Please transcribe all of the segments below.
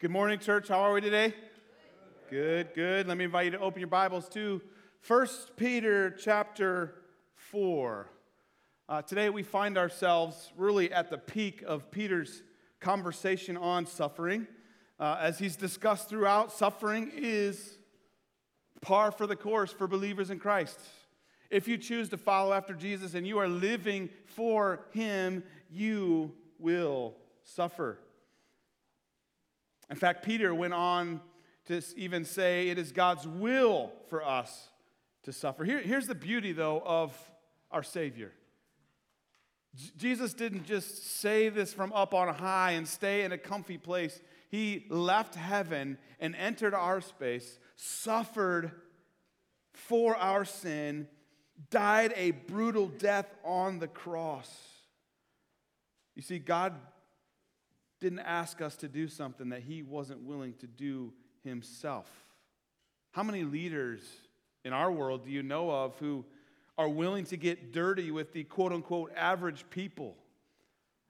Good morning, church. How are we today? Good, good. Let me invite you to open your Bibles to 1 Peter chapter 4. Uh, today we find ourselves really at the peak of Peter's conversation on suffering. Uh, as he's discussed throughout, suffering is par for the course for believers in Christ. If you choose to follow after Jesus and you are living for him, you will suffer. In fact, Peter went on to even say it is God's will for us to suffer. Here, here's the beauty, though, of our Savior. Jesus didn't just say this from up on high and stay in a comfy place. He left heaven and entered our space, suffered for our sin, died a brutal death on the cross. You see, God didn't ask us to do something that He wasn't willing to do Himself. How many leaders in our world do you know of who are willing to get dirty with the quote unquote average people?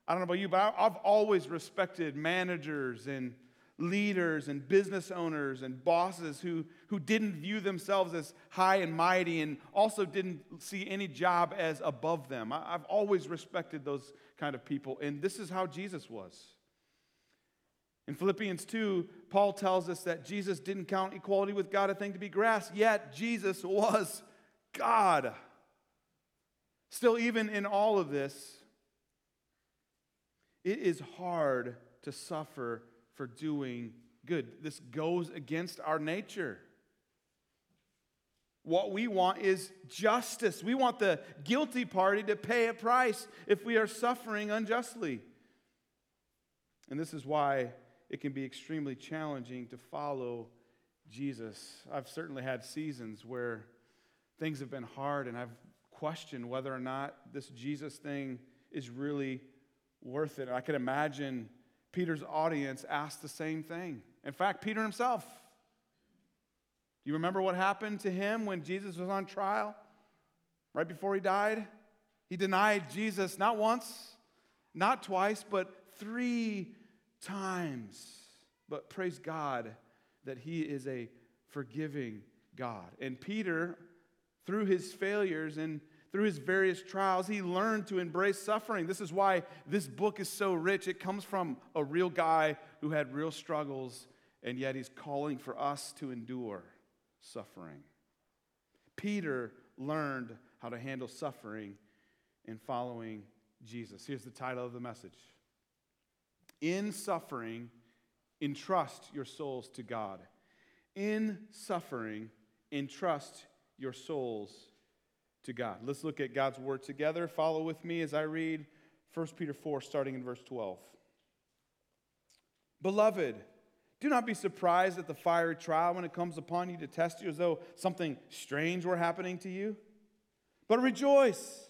I don't know about you, but I've always respected managers and leaders and business owners and bosses who, who didn't view themselves as high and mighty and also didn't see any job as above them. I, I've always respected those kind of people, and this is how Jesus was. In Philippians 2, Paul tells us that Jesus didn't count equality with God a thing to be grasped, yet Jesus was God. Still, even in all of this, it is hard to suffer for doing good. This goes against our nature. What we want is justice. We want the guilty party to pay a price if we are suffering unjustly. And this is why it can be extremely challenging to follow Jesus. I've certainly had seasons where things have been hard and I've questioned whether or not this Jesus thing is really worth it. I could imagine Peter's audience asked the same thing. In fact, Peter himself. Do you remember what happened to him when Jesus was on trial? Right before he died? He denied Jesus not once, not twice, but three times. But praise God that he is a forgiving God. And Peter, through his failures and through his various trials, he learned to embrace suffering. This is why this book is so rich. It comes from a real guy who had real struggles, and yet he's calling for us to endure suffering. Peter learned how to handle suffering in following Jesus. Here's the title of the message In suffering, entrust your souls to God. In suffering, entrust your souls to God. Let's look at God's word together. Follow with me as I read 1 Peter 4, starting in verse 12. Beloved, do not be surprised at the fiery trial when it comes upon you to test you as though something strange were happening to you. But rejoice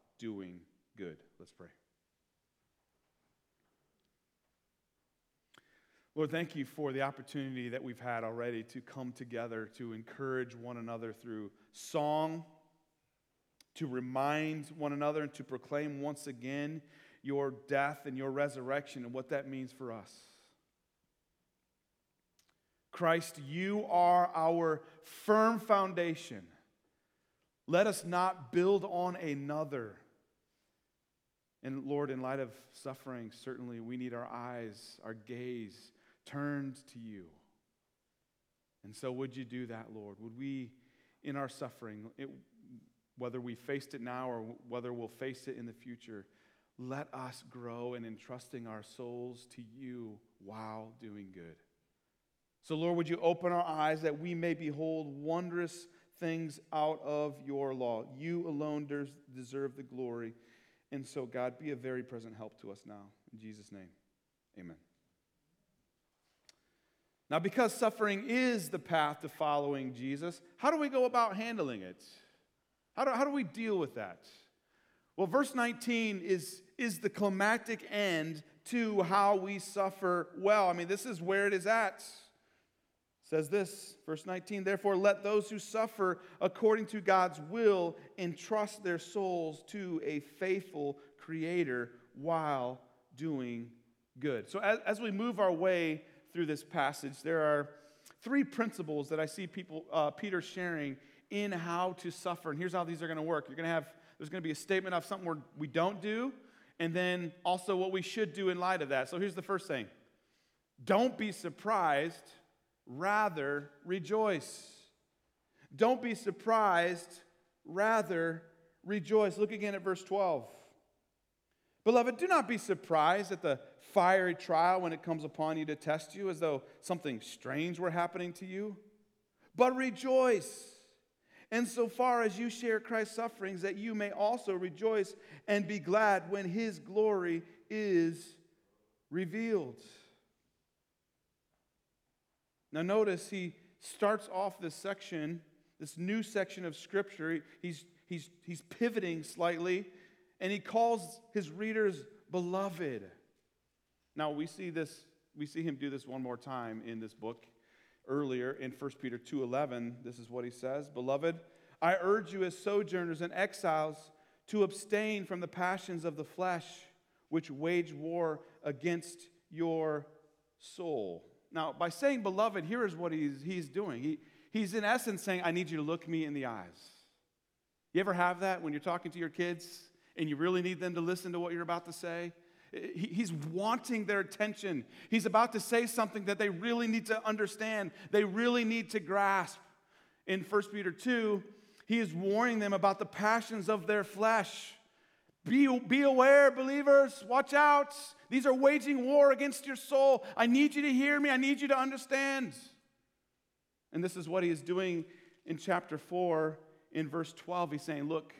doing good. Let's pray. Lord, thank you for the opportunity that we've had already to come together to encourage one another through song to remind one another and to proclaim once again your death and your resurrection and what that means for us. Christ, you are our firm foundation. Let us not build on another. And Lord, in light of suffering, certainly we need our eyes, our gaze turned to you. And so, would you do that, Lord? Would we, in our suffering, it, whether we faced it now or whether we'll face it in the future, let us grow in entrusting our souls to you while doing good. So, Lord, would you open our eyes that we may behold wondrous things out of your law? You alone deserve the glory. And so, God, be a very present help to us now. In Jesus' name, amen. Now, because suffering is the path to following Jesus, how do we go about handling it? How do, how do we deal with that? Well, verse 19 is, is the climactic end to how we suffer well. I mean, this is where it is at. Says this, verse 19, therefore let those who suffer according to God's will entrust their souls to a faithful creator while doing good. So as, as we move our way through this passage, there are three principles that I see people, uh, Peter sharing in how to suffer. And here's how these are going to work. You're going to have, there's going to be a statement of something we don't do, and then also what we should do in light of that. So here's the first thing don't be surprised, rather rejoice. Don't be surprised, rather rejoice. Look again at verse 12. Beloved, do not be surprised at the fiery trial when it comes upon you to test you as though something strange were happening to you, but rejoice. And so far as you share Christ's sufferings, that you may also rejoice and be glad when his glory is revealed. Now, notice he starts off this section, this new section of Scripture. He's, he's, he's pivoting slightly and he calls his readers beloved. Now we see this, we see him do this one more time in this book earlier in 1 Peter 2:11. This is what he says, "Beloved, I urge you as sojourners and exiles to abstain from the passions of the flesh which wage war against your soul." Now, by saying beloved, here is what he's, he's doing. He, he's in essence saying, I need you to look me in the eyes. You ever have that when you're talking to your kids? and you really need them to listen to what you're about to say. He's wanting their attention. He's about to say something that they really need to understand, they really need to grasp. In 1 Peter 2, he is warning them about the passions of their flesh. Be, be aware, believers. Watch out. These are waging war against your soul. I need you to hear me. I need you to understand. And this is what he is doing in chapter 4. In verse 12, he's saying, Look,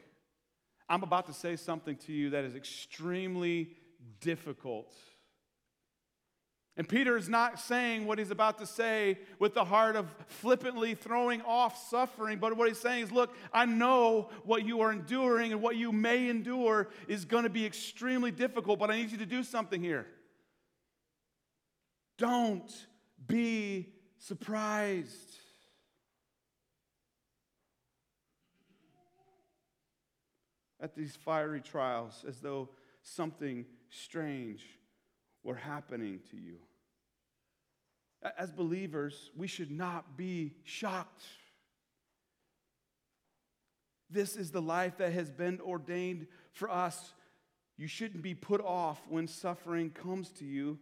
I'm about to say something to you that is extremely difficult. And Peter is not saying what he's about to say with the heart of flippantly throwing off suffering, but what he's saying is, look, I know what you are enduring and what you may endure is going to be extremely difficult, but I need you to do something here. Don't be surprised. at these fiery trials as though something strange were happening to you. As believers, we should not be shocked. This is the life that has been ordained for us. You shouldn't be put off when suffering comes to you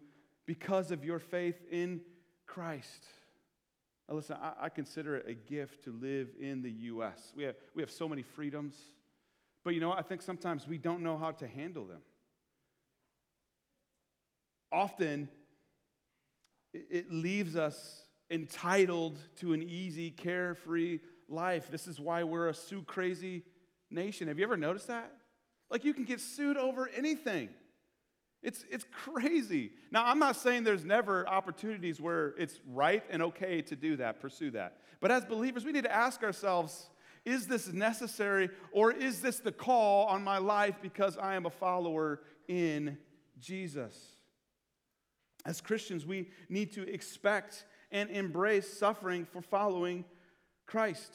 because of your faith in Christ. Now, listen, I, I consider it a gift to live in the U.S. We have, we have so many freedoms. But you know, I think sometimes we don't know how to handle them. Often, it leaves us entitled to an easy, carefree life. This is why we're a sue crazy nation. Have you ever noticed that? Like, you can get sued over anything. It's, it's crazy. Now, I'm not saying there's never opportunities where it's right and okay to do that, pursue that. But as believers, we need to ask ourselves is this necessary or is this the call on my life because I am a follower in Jesus? As Christians, we need to expect and embrace suffering for following Christ.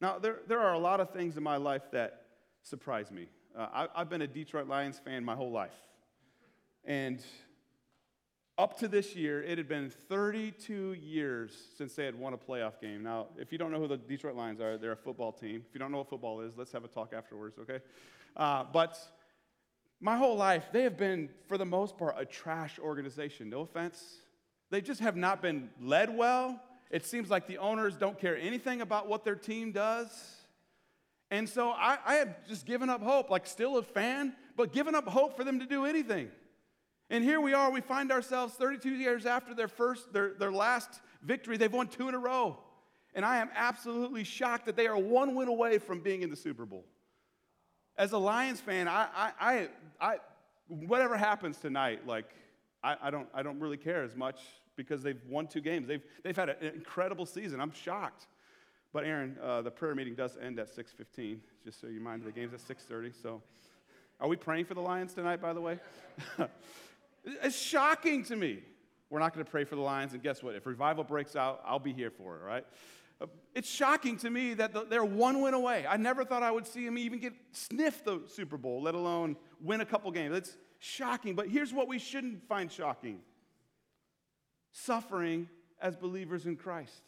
Now, there, there are a lot of things in my life that surprise me. Uh, I, I've been a Detroit Lions fan my whole life. And up to this year, it had been 32 years since they had won a playoff game. Now, if you don't know who the Detroit Lions are, they're a football team. If you don't know what football is, let's have a talk afterwards, okay? Uh, but my whole life, they have been, for the most part, a trash organization. No offense. They just have not been led well, It seems like the owners don't care anything about what their team does. And so I, I had just given up hope, like still a fan, but given up hope for them to do anything. And here we are, we find ourselves 32 years after their first, their, their last victory. They've won two in a row. And I am absolutely shocked that they are one win away from being in the Super Bowl. As a Lions fan, I, I, I, whatever happens tonight, like, I, I, don't, I don't really care as much because they've won two games. They've, they've had an incredible season. I'm shocked. But Aaron, uh, the prayer meeting does end at 6:15, just so you mind. The game's at 6:30. So, are we praying for the Lions tonight? By the way, it's shocking to me. We're not going to pray for the Lions, and guess what? If revival breaks out, I'll be here for it. Right? It's shocking to me that they're one win away. I never thought I would see them even get sniff the Super Bowl, let alone win a couple games. It's shocking. But here's what we shouldn't find shocking: suffering as believers in Christ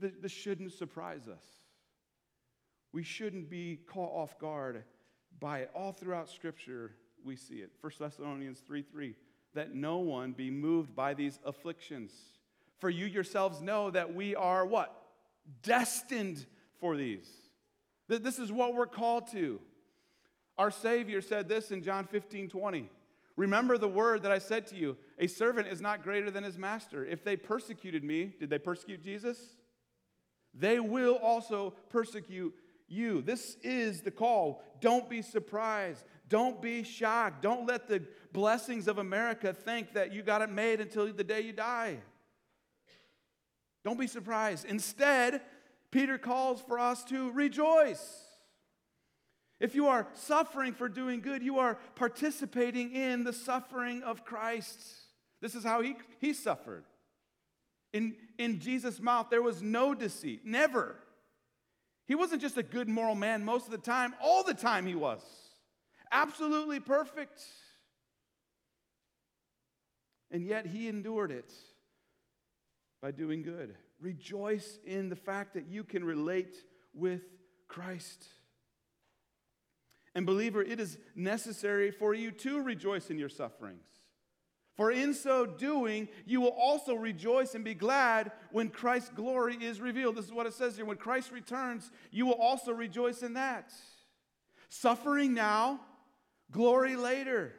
this shouldn't surprise us. We shouldn't be caught off guard by it. All throughout Scripture, we see it. 1 Thessalonians 3 3, that no one be moved by these afflictions. For you yourselves know that we are what? Destined for these. This is what we're called to. Our Savior said this in John 15 20. Remember the word that I said to you a servant is not greater than his master. If they persecuted me, did they persecute Jesus? They will also persecute you. This is the call. Don't be surprised. Don't be shocked. Don't let the blessings of America think that you got it made until the day you die. Don't be surprised. Instead, Peter calls for us to rejoice. If you are suffering for doing good, you are participating in the suffering of Christ. This is how he, he suffered. In, in Jesus' mouth, there was no deceit, never. He wasn't just a good moral man most of the time, all the time he was. Absolutely perfect. And yet he endured it by doing good. Rejoice in the fact that you can relate with Christ. And, believer, it is necessary for you to rejoice in your sufferings. For in so doing, you will also rejoice and be glad when Christ's glory is revealed. This is what it says here. When Christ returns, you will also rejoice in that. Suffering now, glory later.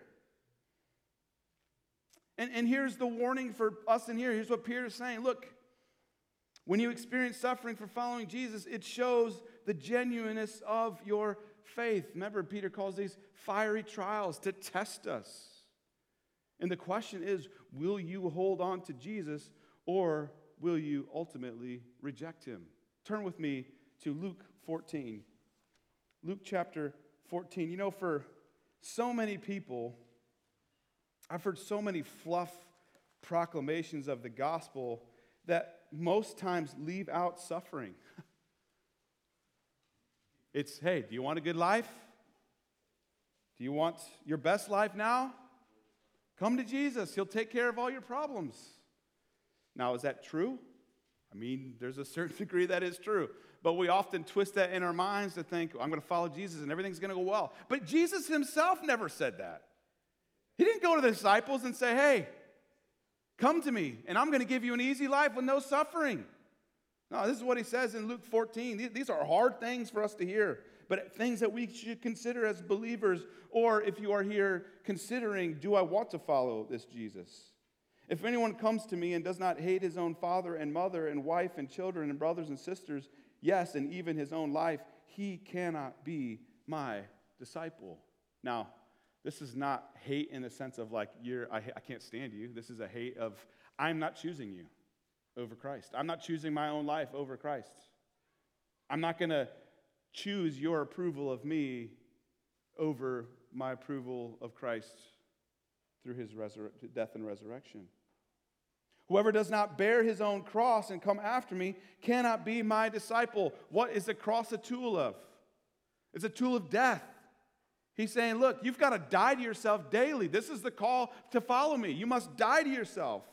And, and here's the warning for us in here. Here's what Peter is saying. Look, when you experience suffering for following Jesus, it shows the genuineness of your faith. Remember, Peter calls these fiery trials to test us. And the question is will you hold on to Jesus or will you ultimately reject him? Turn with me to Luke 14. Luke chapter 14. You know, for so many people, I've heard so many fluff proclamations of the gospel that most times leave out suffering. it's, hey, do you want a good life? Do you want your best life now? Come to Jesus, He'll take care of all your problems. Now, is that true? I mean, there's a certain degree that is true. But we often twist that in our minds to think, I'm going to follow Jesus and everything's going to go well. But Jesus himself never said that. He didn't go to the disciples and say, hey, come to me and I'm going to give you an easy life with no suffering. No, this is what he says in Luke 14. These are hard things for us to hear but things that we should consider as believers, or if you are here considering, do I want to follow this Jesus? If anyone comes to me and does not hate his own father and mother and wife and children and brothers and sisters, yes, and even his own life, he cannot be my disciple. Now, this is not hate in the sense of like, you're, I, I can't stand you. This is a hate of, I'm not choosing you over Christ. I'm not choosing my own life over Christ. I'm not going to choose your approval of me over my approval of Christ through his resur- death and resurrection. Whoever does not bear his own cross and come after me cannot be my disciple. What is the cross a tool of? It's a tool of death. He's saying, Look, you've got to die to yourself daily. This is the call to follow me. You must die to yourself.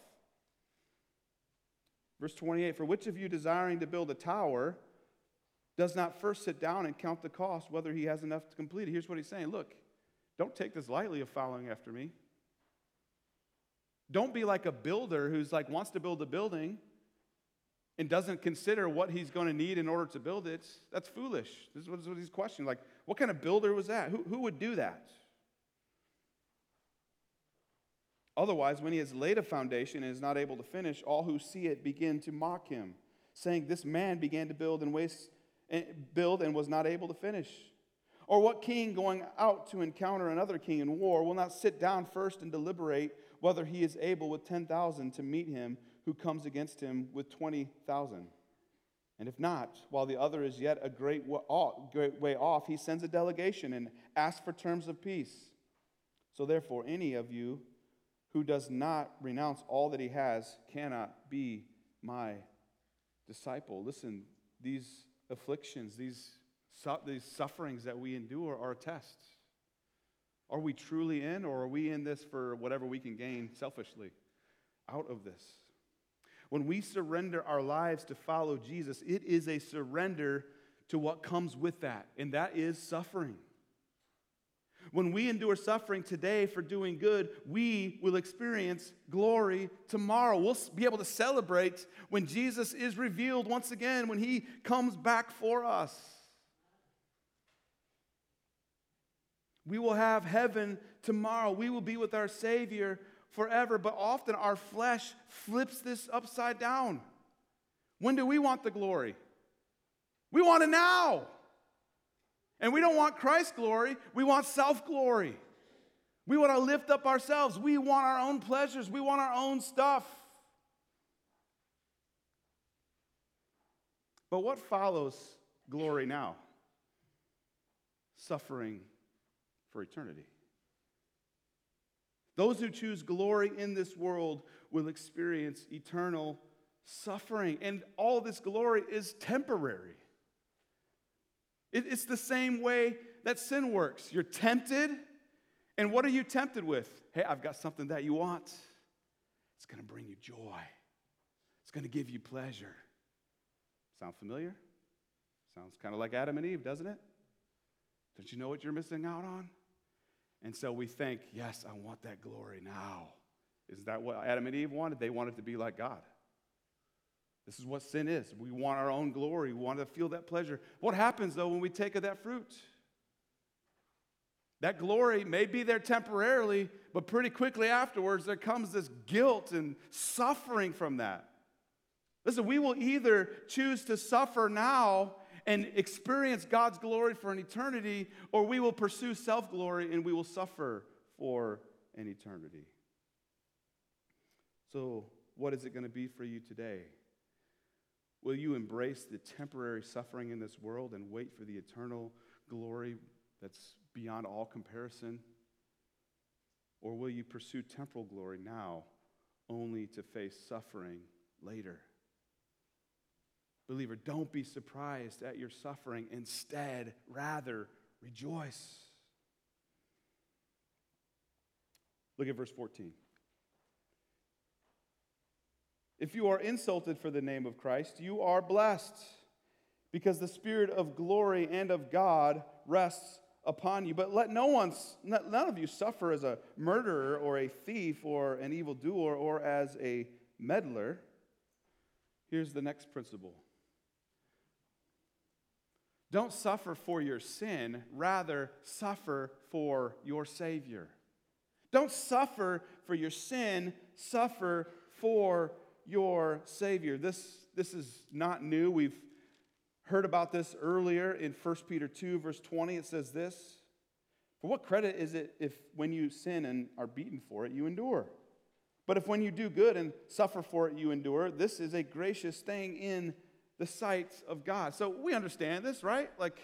Verse 28 For which of you desiring to build a tower does not first sit down and count the cost, whether he has enough to complete it. Here's what he's saying Look, don't take this lightly of following after me. Don't be like a builder who's like wants to build a building, and doesn't consider what he's going to need in order to build it, that's foolish. This is what he's questioning. Like, what kind of builder was that? Who, who would do that? Otherwise, when he has laid a foundation and is not able to finish, all who see it begin to mock him, saying, This man began to build and waste eh, build and was not able to finish. Or what king going out to encounter another king in war will not sit down first and deliberate whether he is able with 10,000 to meet him who comes against him with 20,000? And if not, while the other is yet a great way off, he sends a delegation and asks for terms of peace. So therefore, any of you who does not renounce all that he has cannot be my disciple. Listen, these afflictions, these these sufferings that we endure are tests. Are we truly in, or are we in this for whatever we can gain selfishly out of this? When we surrender our lives to follow Jesus, it is a surrender to what comes with that, and that is suffering. When we endure suffering today for doing good, we will experience glory tomorrow. We'll be able to celebrate when Jesus is revealed once again, when he comes back for us. We will have heaven tomorrow. We will be with our Savior forever. But often our flesh flips this upside down. When do we want the glory? We want it now. And we don't want Christ's glory, we want self glory. We want to lift up ourselves. We want our own pleasures. We want our own stuff. But what follows glory now? Suffering for eternity. Those who choose glory in this world will experience eternal suffering. And all this glory is temporary. it's the same way that sin works. You're tempted, and what are you tempted with? Hey, I've got something that you want. It's going to bring you joy, it's going to give you pleasure. Sound familiar? Sounds kind of like Adam and Eve, doesn't it? Don't you know what you're missing out on? And so we think, yes, I want that glory now. Isn't that what Adam and Eve wanted? They wanted to be like God. This is what sin is. We want our own glory. We want to feel that pleasure. What happens, though, when we take of that fruit? That glory may be there temporarily, but pretty quickly afterwards, there comes this guilt and suffering from that. Listen, we will either choose to suffer now and experience God's glory for an eternity, or we will pursue self glory and we will suffer for an eternity. So, what is it going to be for you today? Will you embrace the temporary suffering in this world and wait for the eternal glory that's beyond all comparison? Or will you pursue temporal glory now only to face suffering later? Believer, don't be surprised at your suffering. Instead, rather, rejoice. Look at verse 14. If you are insulted for the name of Christ, you are blessed, because the Spirit of glory and of God rests upon you. But let no one, none of you suffer as a murderer or a thief or an evildoer or as a meddler. Here's the next principle don't suffer for your sin, rather, suffer for your Savior. Don't suffer for your sin, suffer for your Savior. This, this is not new. We've heard about this earlier in 1 Peter 2, verse 20. It says this For what credit is it if when you sin and are beaten for it, you endure? But if when you do good and suffer for it, you endure, this is a gracious thing in the sight of God. So we understand this, right? Like,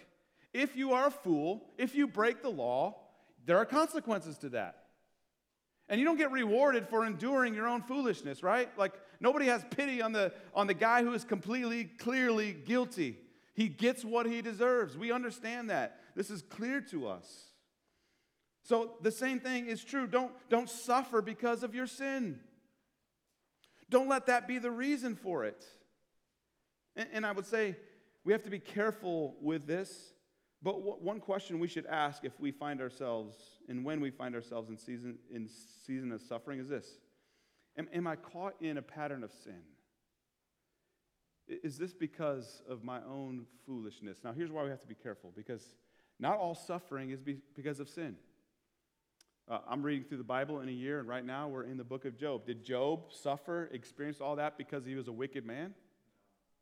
if you are a fool, if you break the law, there are consequences to that. And you don't get rewarded for enduring your own foolishness, right? Like nobody has pity on the on the guy who is completely clearly guilty. He gets what he deserves. We understand that. This is clear to us. So the same thing is true. Don't don't suffer because of your sin. Don't let that be the reason for it. And, and I would say we have to be careful with this. But one question we should ask if we find ourselves and when we find ourselves in season, in season of suffering is this am, am I caught in a pattern of sin? Is this because of my own foolishness? Now, here's why we have to be careful because not all suffering is because of sin. Uh, I'm reading through the Bible in a year, and right now we're in the book of Job. Did Job suffer, experience all that because he was a wicked man?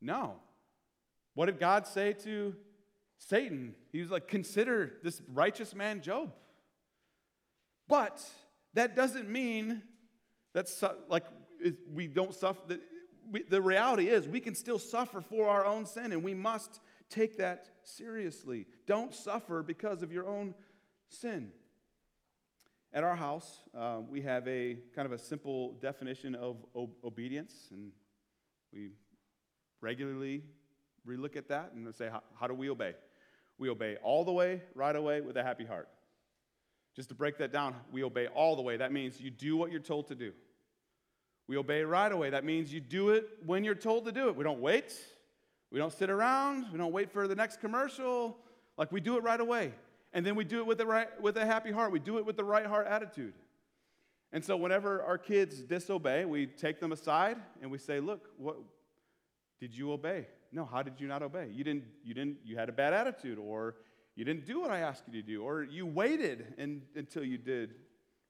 No. What did God say to Satan? He was like, Consider this righteous man, Job. But that doesn't mean that, like, we don't suffer. We, the reality is, we can still suffer for our own sin, and we must take that seriously. Don't suffer because of your own sin. At our house, uh, we have a kind of a simple definition of obedience, and we regularly relook at that and say, how, how do we obey? We obey all the way, right away, with a happy heart. Just to break that down, we obey all the way. That means you do what you're told to do. We obey right away. That means you do it when you're told to do it. We don't wait. We don't sit around. We don't wait for the next commercial. Like we do it right away. And then we do it with, the right, with a happy heart. We do it with the right heart attitude. And so whenever our kids disobey, we take them aside and we say, Look, what did you obey? No, how did you not obey? You didn't, you didn't, you had a bad attitude, or you didn't do what I asked you to do, or you waited until you did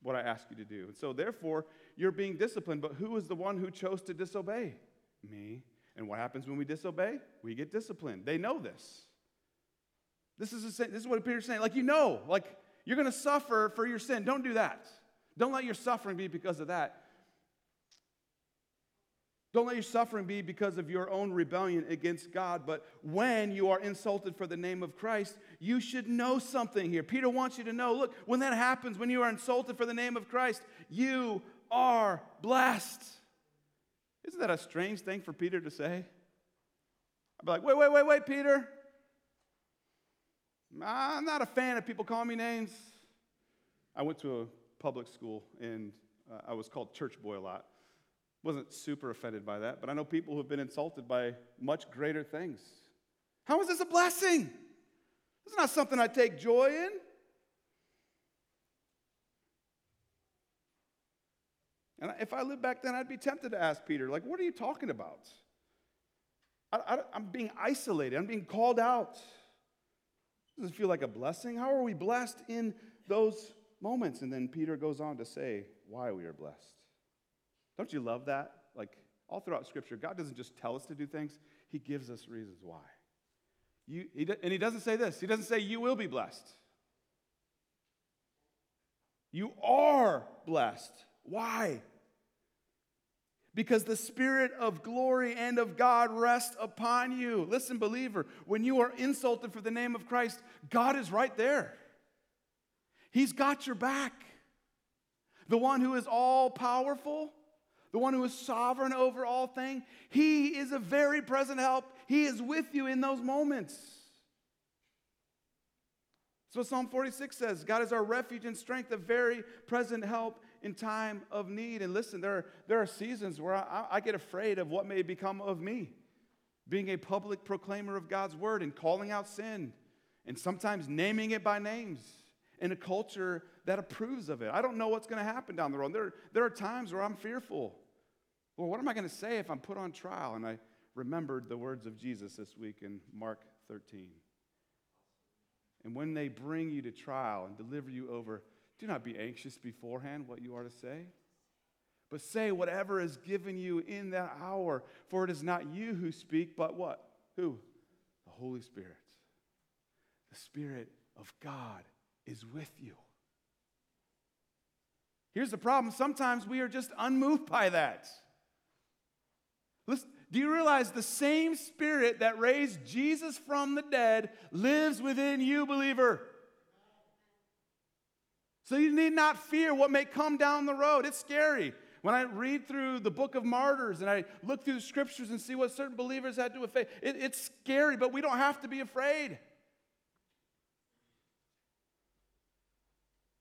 what I asked you to do. And so therefore, you're being disciplined. But who is the one who chose to disobey? Me. And what happens when we disobey? We get disciplined. They know this. This is, a, this is what Peter's saying. Like, you know, like, you're going to suffer for your sin. Don't do that. Don't let your suffering be because of that. Don't let your suffering be because of your own rebellion against God, but when you are insulted for the name of Christ, you should know something here. Peter wants you to know look, when that happens, when you are insulted for the name of Christ, you are blessed. Isn't that a strange thing for Peter to say? I'd be like, wait, wait, wait, wait, Peter. I'm not a fan of people calling me names. I went to a public school and uh, I was called church boy a lot. Wasn't super offended by that, but I know people who have been insulted by much greater things. How is this a blessing? It's not something I take joy in. And if I lived back then, I'd be tempted to ask Peter, like, what are you talking about? I, am being isolated, I'm being called out. Does it feel like a blessing? How are we blessed in those moments? And then Peter goes on to say why we are blessed. Don't you love that? Like all throughout Scripture, God doesn't just tell us to do things, He gives us reasons why. You, he, and He doesn't say this, He doesn't say, You will be blessed. You are blessed. Why? because the Spirit of glory and of God rests upon you. Listen, believer, when you are insulted for the name of Christ, God is right there. He's got your back. The one who is all powerful, the one who is sovereign over all things, He is a very present help. He is with you in those moments. So Psalm 46 says, God is our refuge and strength, a very present help in time of need. And listen, there are, there are seasons where I, I get afraid of what may become of me. Being a public proclaimer of God's word and calling out sin, and sometimes naming it by names in a culture that approves of it. I don't know what's going to happen down the road. There, there are times where I'm fearful. Well, what am I going to say if I'm put on trial? And I remembered the words of Jesus this week in Mark 13. And when they bring you to trial and deliver you over do not be anxious beforehand what you are to say, but say whatever is given you in that hour, for it is not you who speak, but what? Who? The Holy Spirit. The Spirit of God is with you. Here's the problem sometimes we are just unmoved by that. Listen, do you realize the same Spirit that raised Jesus from the dead lives within you, believer? So you need not fear what may come down the road. It's scary. When I read through the book of martyrs and I look through the scriptures and see what certain believers had to face, it, it's scary, but we don't have to be afraid.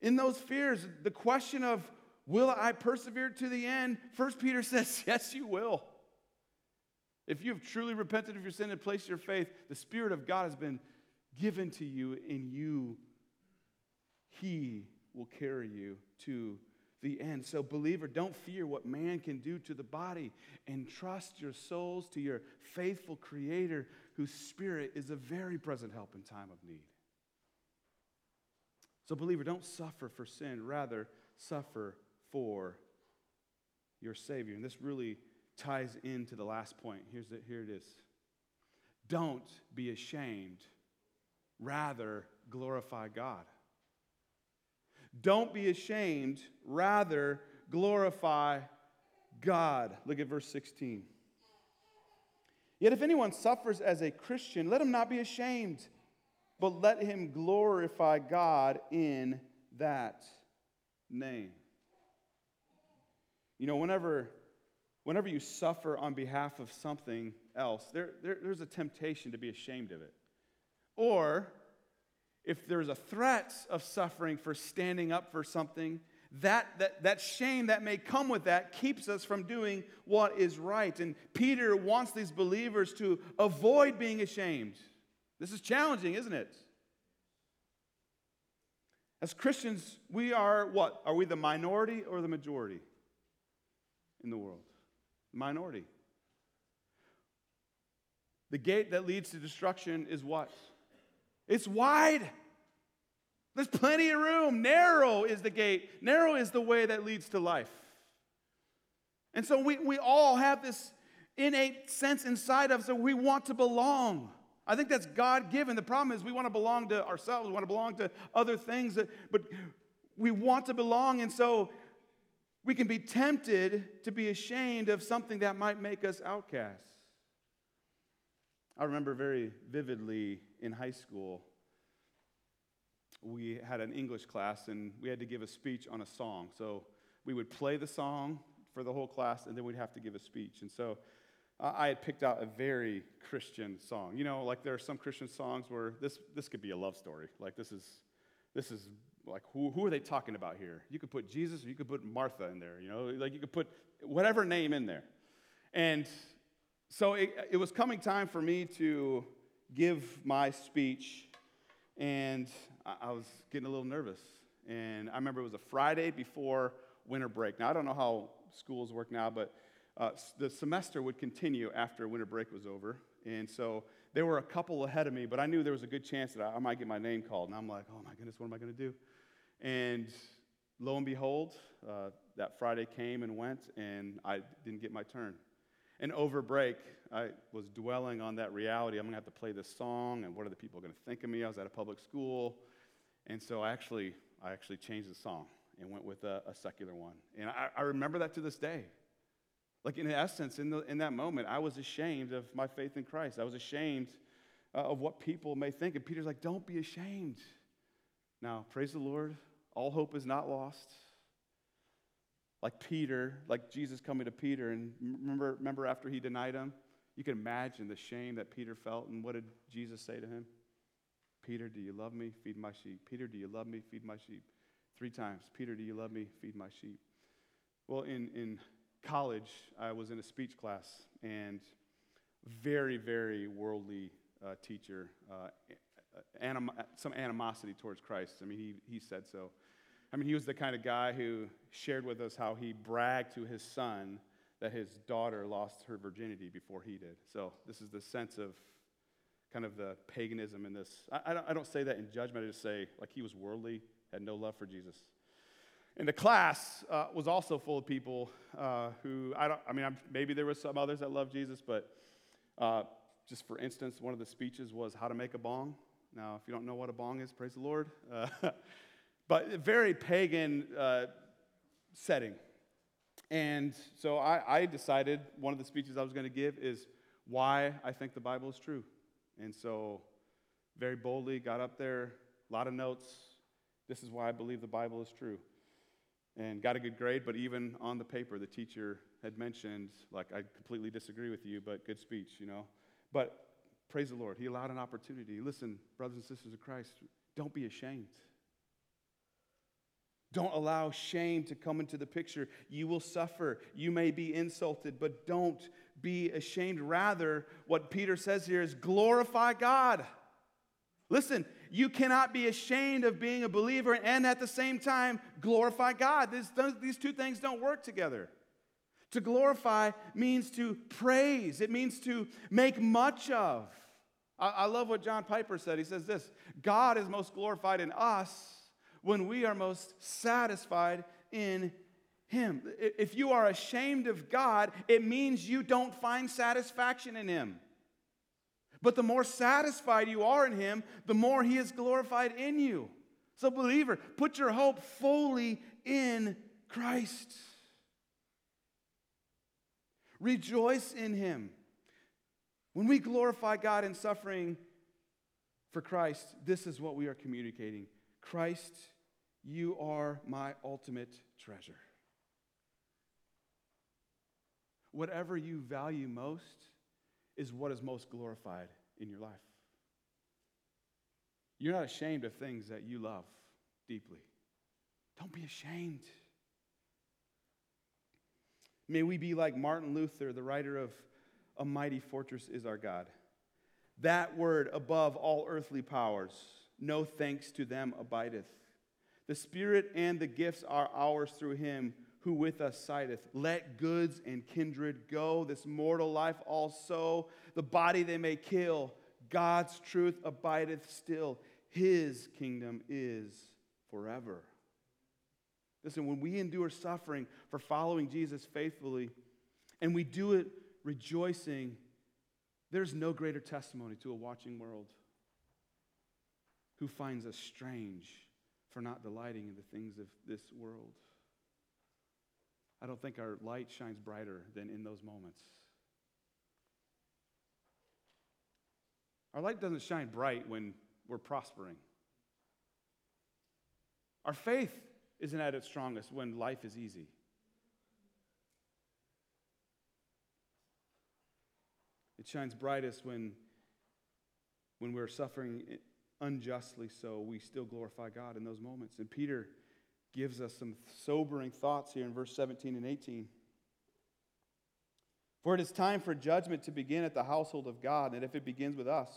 In those fears, the question of will I persevere to the end? First Peter says, yes, you will. If you've truly repented of your sin and placed your faith, the Spirit of God has been given to you, and you, He will carry you to the end. So, believer, don't fear what man can do to the body and trust your souls to your faithful Creator, whose Spirit is a very present help in time of need. So, believer, don't suffer for sin, rather, suffer for your Savior. And this really ties into the last point. Here's the, here it is. Don't be ashamed, rather, glorify God. Don't be ashamed, rather, glorify God. Look at verse 16. Yet if anyone suffers as a Christian, let him not be ashamed, but let him glorify God in that name. You know, whenever, whenever you suffer on behalf of something else, there, there, there's a temptation to be ashamed of it. Or if there's a threat of suffering for standing up for something, that, that, that shame that may come with that keeps us from doing what is right. And Peter wants these believers to avoid being ashamed. This is challenging, isn't it? As Christians, we are what? Are we the minority or the majority in the world? Minority. The gate that leads to destruction is what? It's wide. There's plenty of room. Narrow is the gate, narrow is the way that leads to life. And so we, we all have this innate sense inside of us that we want to belong. I think that's God given. The problem is we want to belong to ourselves, we want to belong to other things, that, but we want to belong, and so we can be tempted to be ashamed of something that might make us outcasts. I remember very vividly in high school, we had an English class and we had to give a speech on a song. So we would play the song for the whole class and then we'd have to give a speech. And so I had picked out a very Christian song. You know, like there are some Christian songs where this, this could be a love story. Like this is, this is like, who, who are they talking about here? You could put Jesus or you could put Martha in there. You know, like you could put whatever name in there. And so it, it was coming time for me to give my speech, and I, I was getting a little nervous. And I remember it was a Friday before winter break. Now, I don't know how schools work now, but uh, the semester would continue after winter break was over. And so there were a couple ahead of me, but I knew there was a good chance that I, I might get my name called. And I'm like, oh my goodness, what am I going to do? And lo and behold, uh, that Friday came and went, and I didn't get my turn. And over break, I was dwelling on that reality. I'm going to have to play this song, and what are the people going to think of me? I was at a public school. And so I actually, I actually changed the song and went with a, a secular one. And I, I, remember that to this day. Like, in essence, in, the, in that moment, I was ashamed of my faith in Christ. I was ashamed uh, of what people may think. And Peter's like, don't be ashamed. Now, praise the Lord, all hope is not lost like Peter, like Jesus coming to Peter, and remember, remember after he denied him? You can imagine the shame that Peter felt, and what did Jesus say to him? Peter, do you love me? Feed my sheep. Peter, do you love me? Feed my sheep. Three times. Peter, do you love me? Feed my sheep. Well, in, in college, I was in a speech class, and very, very worldly uh, teacher, uh, anim- some animosity towards Christ. I mean, he, he said so. I mean, he was the kind of guy who shared with us how he bragged to his son that his daughter lost her virginity before he did. So, this is the sense of kind of the paganism in this. I, I, don't, I don't say that in judgment, I just say, like, he was worldly, had no love for Jesus. And the class uh, was also full of people uh, who, I don't, I mean, I'm, maybe there was some others that loved Jesus, but uh, just for instance, one of the speeches was how to make a bong. Now, if you don't know what a bong is, praise the Lord. Uh, but very pagan uh, setting. And so I, I, decided one of the speeches I was going to give is why I think the Bible is true. And so, very boldly, got up there, a lot of notes. This is why I believe the Bible is true. And got a good grade, but even on the paper, the teacher had mentioned, like, I completely disagree with you, but good speech, you know. But praise the Lord, He allowed an opportunity. Listen, brothers and sisters of Christ, don't be ashamed. Don't allow shame to come into the picture. You will suffer. You may be insulted, but don't be ashamed. Rather, what Peter says here is glorify God. Listen, you cannot be ashamed of being a believer and at the same time glorify God. This, these two things don't work together. To glorify means to praise, it means to make much of. I, I love what John Piper said. He says this God is most glorified in us when we are most satisfied in Him. If you are ashamed of God, it means you don't find satisfaction in Him. But the more satisfied you are in Him, the more He is glorified in you. So, believer, put your hope fully in Christ. Rejoice in Him. When we glorify God in suffering for Christ, this is what we are communicating Christ, you are my ultimate treasure. Whatever you value most is what is most glorified in your life. You're not ashamed of things that you love deeply. Don't be ashamed. May we be like Martin Luther, the writer of A Mighty Fortress is Our God. That word above all earthly powers, no thanks to them abideth. The Spirit and the gifts are ours through him who with us sideth. Let goods and kindred go, this mortal life also. The body they may kill, God's truth abideth still. His kingdom is forever. Listen, when we endure suffering for following Jesus faithfully, and we do it rejoicing, there's no greater testimony to a watching world who finds us strange for not delighting in the things of this world. I don't think our light shines brighter than in those moments. Our light doesn't shine bright when we're prospering. Our faith isn't at its strongest when life is easy. It shines brightest when, when we're suffering unjustly, so we still glorify God in those moments. And Peter gives us some sobering thoughts here in verse 17 and 18. For it is time for judgment to begin at the household of God, and if it begins with us,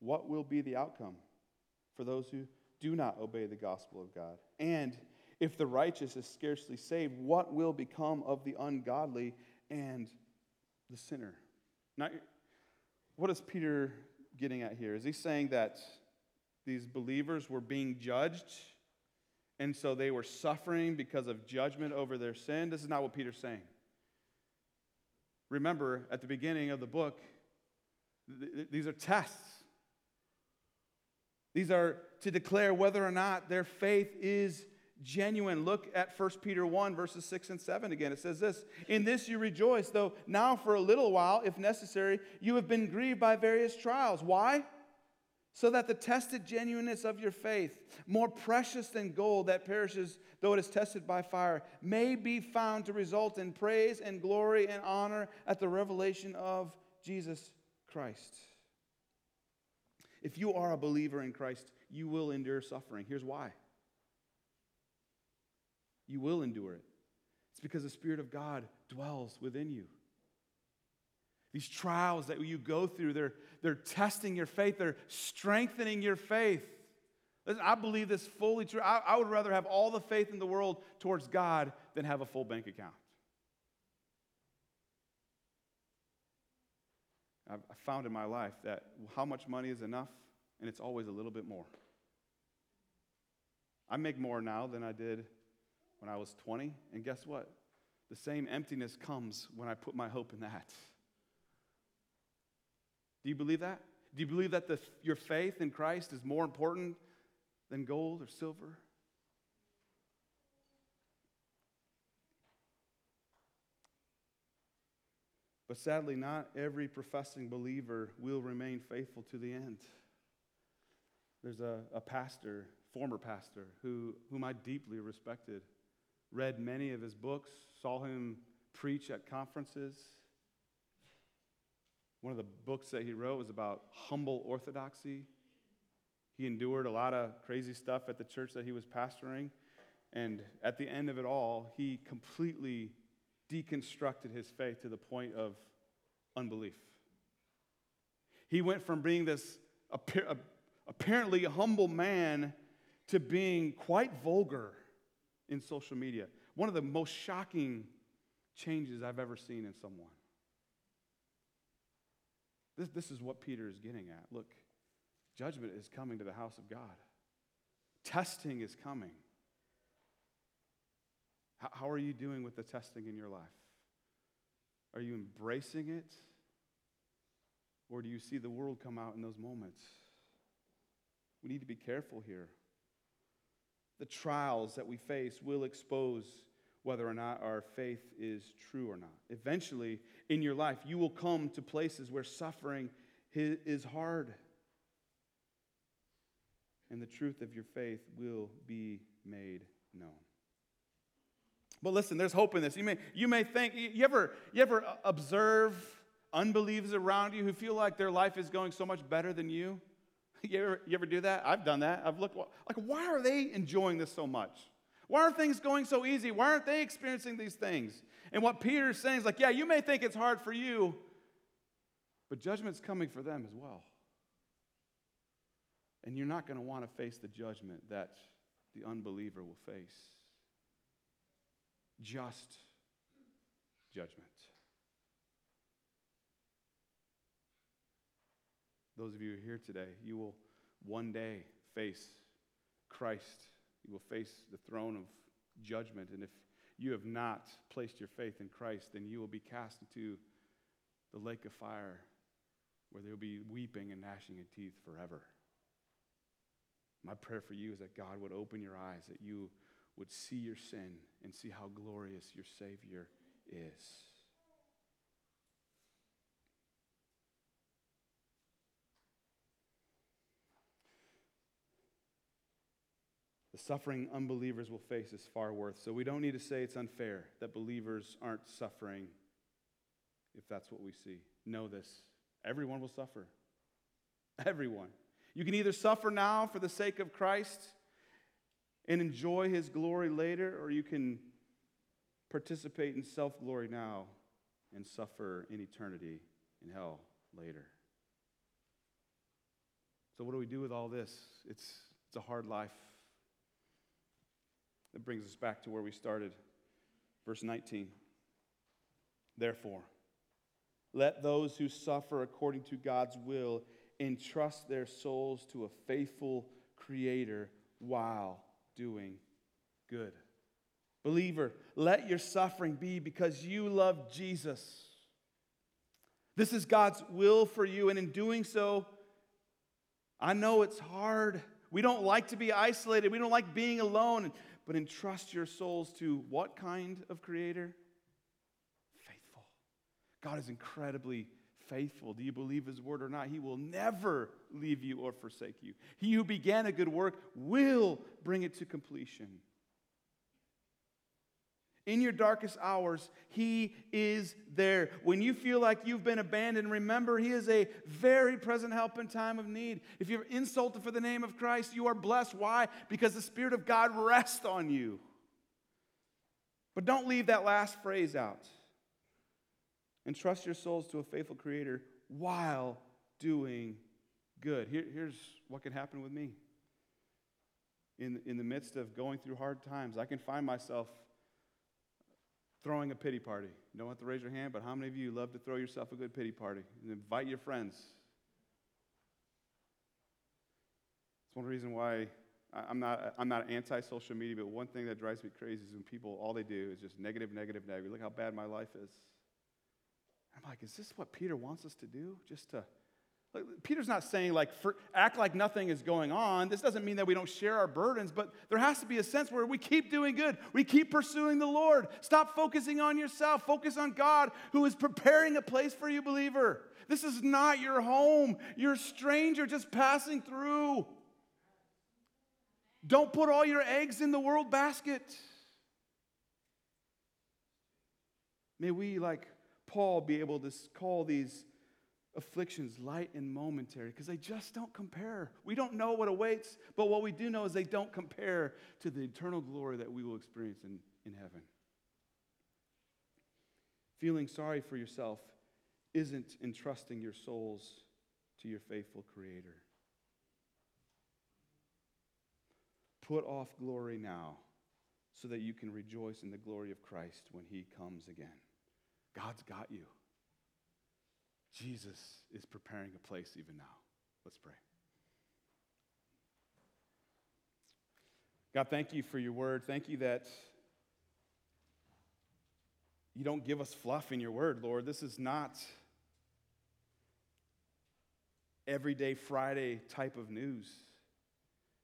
what will be the outcome for those who do not obey the gospel of God? And if the righteous is scarcely saved, what will become of the ungodly and the sinner? Now, what is Peter getting at here? Is he saying that these believers were being judged, and so they were suffering because of judgment over their sin. This is not what Peter's saying. Remember, at the beginning of the book, th- these are tests. These are to declare whether or not their faith is genuine. Look at 1 Peter 1, verses 6 and 7 again. It says this In this you rejoice, though now for a little while, if necessary, you have been grieved by various trials. Why? So that the tested genuineness of your faith, more precious than gold that perishes though it is tested by fire, may be found to result in praise and glory and honor at the revelation of Jesus Christ. If you are a believer in Christ, you will endure suffering. Here's why you will endure it. It's because the Spirit of God dwells within you. These trials that you go through, they're, they're testing your faith, they're strengthening your faith. Listen, I believe this fully true. I, I would rather have all the faith in the world towards God than have a full bank account. I've found in my life that how much money is enough, and it's always a little bit more. I make more now than I did when I was 20, and guess what? The same emptiness comes when I put my hope in that. Do you believe that? Do you believe that the, your faith in Christ is more important than gold or silver? But sadly, not every professing believer will remain faithful to the end. There's a, a pastor, former pastor, who, whom I deeply respected, read many of his books, saw him preach at conferences. One of the books that he wrote was about humble orthodoxy. He endured a lot of crazy stuff at the church that he was pastoring. And at the end of it all, he completely deconstructed his faith to the point of unbelief. He went from being this apparently humble man to being quite vulgar in social media. One of the most shocking changes I've ever seen in someone. This, this is what Peter is getting at. Look, judgment is coming to the house of God, testing is coming. How, how are you doing with the testing in your life? Are you embracing it? Or do you see the world come out in those moments? We need to be careful here. The trials that we face will expose whether or not our faith is true or not. Eventually, in your life, you will come to places where suffering is hard. And the truth of your faith will be made known. But listen, there's hope in this. You may, you may think, you ever, you ever observe unbelievers around you who feel like their life is going so much better than you? You ever, you ever do that? I've done that. I've looked, like, why are they enjoying this so much? Why are things going so easy? Why aren't they experiencing these things? And what Peter's saying is like, yeah, you may think it's hard for you, but judgment's coming for them as well. And you're not going to want to face the judgment that the unbeliever will face. Just judgment. Those of you here today, you will one day face Christ. You will face the throne of judgment. And if you have not placed your faith in Christ, then you will be cast into the lake of fire where there will be weeping and gnashing of teeth forever. My prayer for you is that God would open your eyes, that you would see your sin and see how glorious your Savior is. Suffering unbelievers will face is far worse. So we don't need to say it's unfair that believers aren't suffering if that's what we see. Know this everyone will suffer. Everyone. You can either suffer now for the sake of Christ and enjoy his glory later, or you can participate in self glory now and suffer in eternity in hell later. So, what do we do with all this? It's, it's a hard life. That brings us back to where we started. Verse 19. Therefore, let those who suffer according to God's will entrust their souls to a faithful Creator while doing good. Believer, let your suffering be because you love Jesus. This is God's will for you, and in doing so, I know it's hard. We don't like to be isolated, we don't like being alone but entrust your souls to what kind of creator? Faithful. God is incredibly faithful. Do you believe his word or not? He will never leave you or forsake you. He who began a good work will bring it to completion. In your darkest hours, He is there. When you feel like you've been abandoned, remember He is a very present help in time of need. If you're insulted for the name of Christ, you are blessed. Why? Because the Spirit of God rests on you. But don't leave that last phrase out. Entrust your souls to a faithful Creator while doing good. Here, here's what can happen with me. In, in the midst of going through hard times, I can find myself throwing a pity party. You don't have to raise your hand, but how many of you love to throw yourself a good pity party and invite your friends? It's one reason why I'm not, I'm not anti social media, but one thing that drives me crazy is when people, all they do is just negative, negative, negative. Look how bad my life is. I'm like, is this what Peter wants us to do? Just to Peter's not saying, like, for, act like nothing is going on. This doesn't mean that we don't share our burdens, but there has to be a sense where we keep doing good. We keep pursuing the Lord. Stop focusing on yourself. Focus on God who is preparing a place for you, believer. This is not your home. You're a stranger just passing through. Don't put all your eggs in the world basket. May we, like Paul, be able to call these afflictions light and momentary because they just don't compare. We don't know what awaits, but what we do know is they don't compare to the eternal glory that we will experience in, in heaven. Feeling sorry for yourself isn't entrusting your souls to your faithful Creator. Put off glory now so that you can rejoice in the glory of Christ when he comes again. God's got you. Jesus is preparing a place even now. Let's pray. God, thank you for your word. Thank you that you don't give us fluff in your word, Lord. This is not everyday Friday type of news.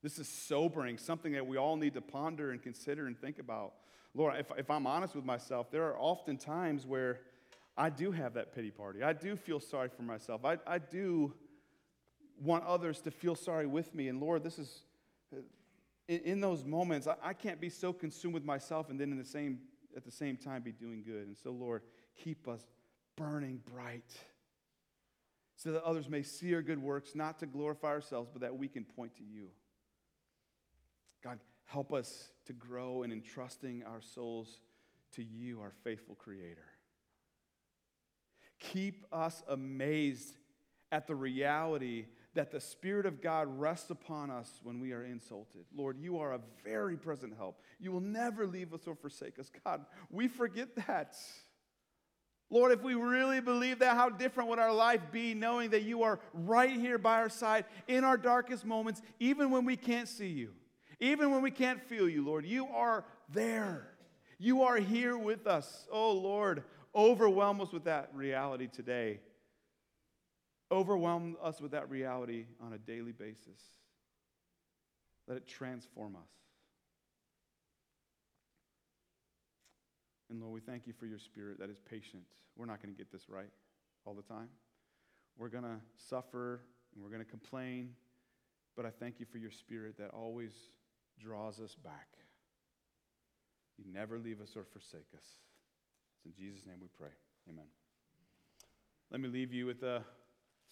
This is sobering, something that we all need to ponder and consider and think about. Lord, if, if I'm honest with myself, there are often times where I do have that pity party. I do feel sorry for myself. I, I do want others to feel sorry with me. And Lord, this is, uh, in, in those moments, I, I can't be so consumed with myself and then in the same, at the same time be doing good. And so, Lord, keep us burning bright so that others may see our good works, not to glorify ourselves, but that we can point to you. God, help us to grow in entrusting our souls to you, our faithful Creator. Keep us amazed at the reality that the Spirit of God rests upon us when we are insulted. Lord, you are a very present help. You will never leave us or forsake us. God, we forget that. Lord, if we really believe that, how different would our life be knowing that you are right here by our side in our darkest moments, even when we can't see you, even when we can't feel you, Lord? You are there. You are here with us. Oh, Lord, overwhelm us with that reality today. Overwhelm us with that reality on a daily basis. Let it transform us. And Lord, we thank you for your spirit that is patient. We're not going to get this right all the time. We're going to suffer and we're going to complain, but I thank you for your spirit that always draws us back. You never leave us or forsake us. It's in Jesus' name we pray. Amen. Let me leave you with uh,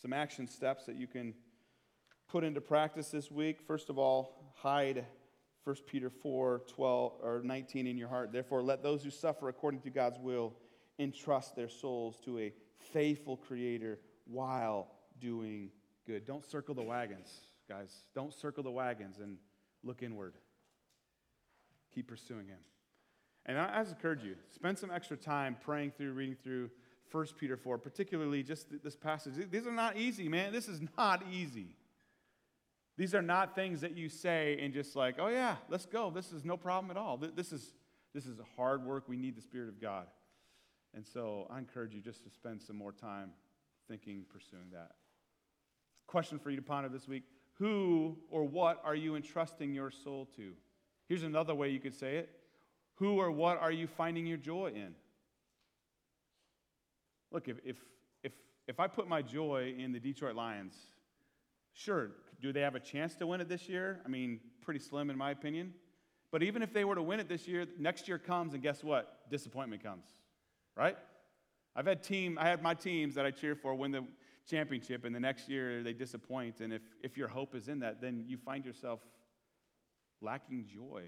some action steps that you can put into practice this week. First of all, hide 1 Peter 4 12 or 19 in your heart. Therefore, let those who suffer according to God's will entrust their souls to a faithful Creator while doing good. Don't circle the wagons, guys. Don't circle the wagons and look inward. Keep pursuing Him. And I, just encourage you, spend some extra time praying through, reading through 1 Peter 4, particularly just this passage. These are not easy, man. This is not easy. These are not things that you say and just like, oh yeah, let's go. This is no problem at all. This is, this is hard work. We need the Spirit of God. And so I encourage you just to spend some more time thinking, pursuing that. Question for you to ponder this week Who or what are you entrusting your soul to? Here's another way you could say it Who or what are you finding your joy in? Look, if, if, if, if I put my joy in the Detroit Lions, sure, do they have a chance to win it this year? I mean, pretty slim in my opinion. But even if they were to win it this year, next year comes, and guess what? Disappointment comes, right? I've had team, I had my teams that I cheer for win the championship, and the next year they disappoint. And if, if your hope is in that, then you find yourself lacking joy.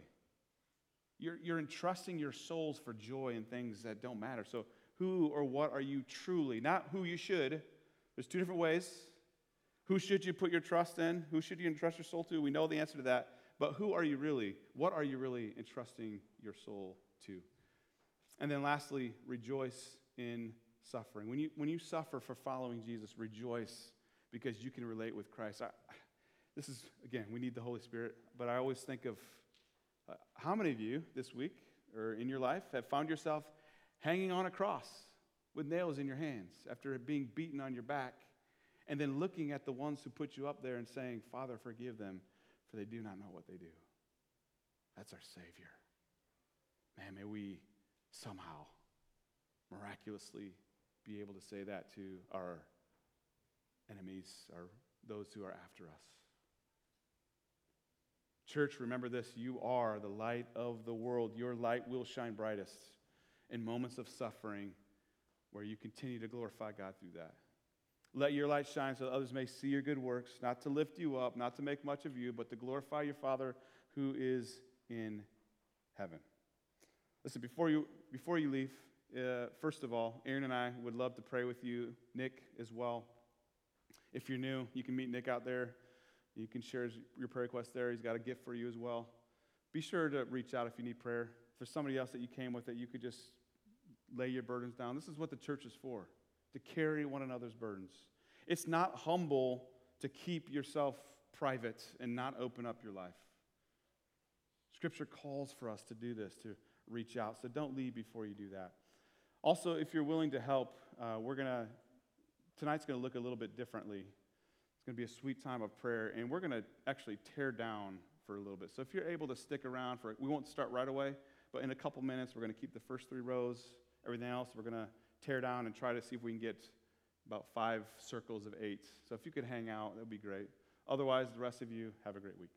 You're, you're entrusting your souls for joy in things that don't matter. So, who or what are you truly? Not who you should. There's two different ways. Who should you put your trust in? Who should you entrust your soul to? We know the answer to that. But who are you really? What are you really entrusting your soul to? And then lastly, rejoice in suffering. When you, when you suffer for following Jesus, rejoice because you can relate with Christ. I, this is, again, we need the Holy Spirit, but I always think of uh, how many of you this week or in your life have found yourself hanging on a cross with nails in your hands after being beaten on your back and then looking at the ones who put you up there and saying, Father, forgive them, for they do not know what they do. That's our Savior. Man, may we somehow miraculously be able to say that to our enemies, or those who are after us. Church, remember this you are the light of the world. Your light will shine brightest in moments of suffering where you continue to glorify God through that. Let your light shine so others may see your good works, not to lift you up, not to make much of you, but to glorify your Father who is in heaven. Listen, before you, before you leave, uh, first of all, Aaron and I would love to pray with you, Nick as well. If you're new, you can meet Nick out there. You can share your prayer request there. He's got a gift for you as well. be sure to reach out if you need prayer. For somebody else that you came with, that you could just lay your burdens down. This is what the church is for to carry one another's burdens. It's not humble to keep yourself private and not open up your life. Scripture calls for us to do this, to reach out. So don't leave before you do that. Also, if you're willing to help, uh, we're going to, tonight's going to look a little bit differently. Going to be a sweet time of prayer, and we're going to actually tear down for a little bit. So if you're able to stick around for, we won't start right away, but in a couple minutes, we're going to keep the first three rows. Everything else, we're going to tear down and try to see if we can get about five circles of eight. So if you could hang out, that would be great. Otherwise, the rest of you, have a great week.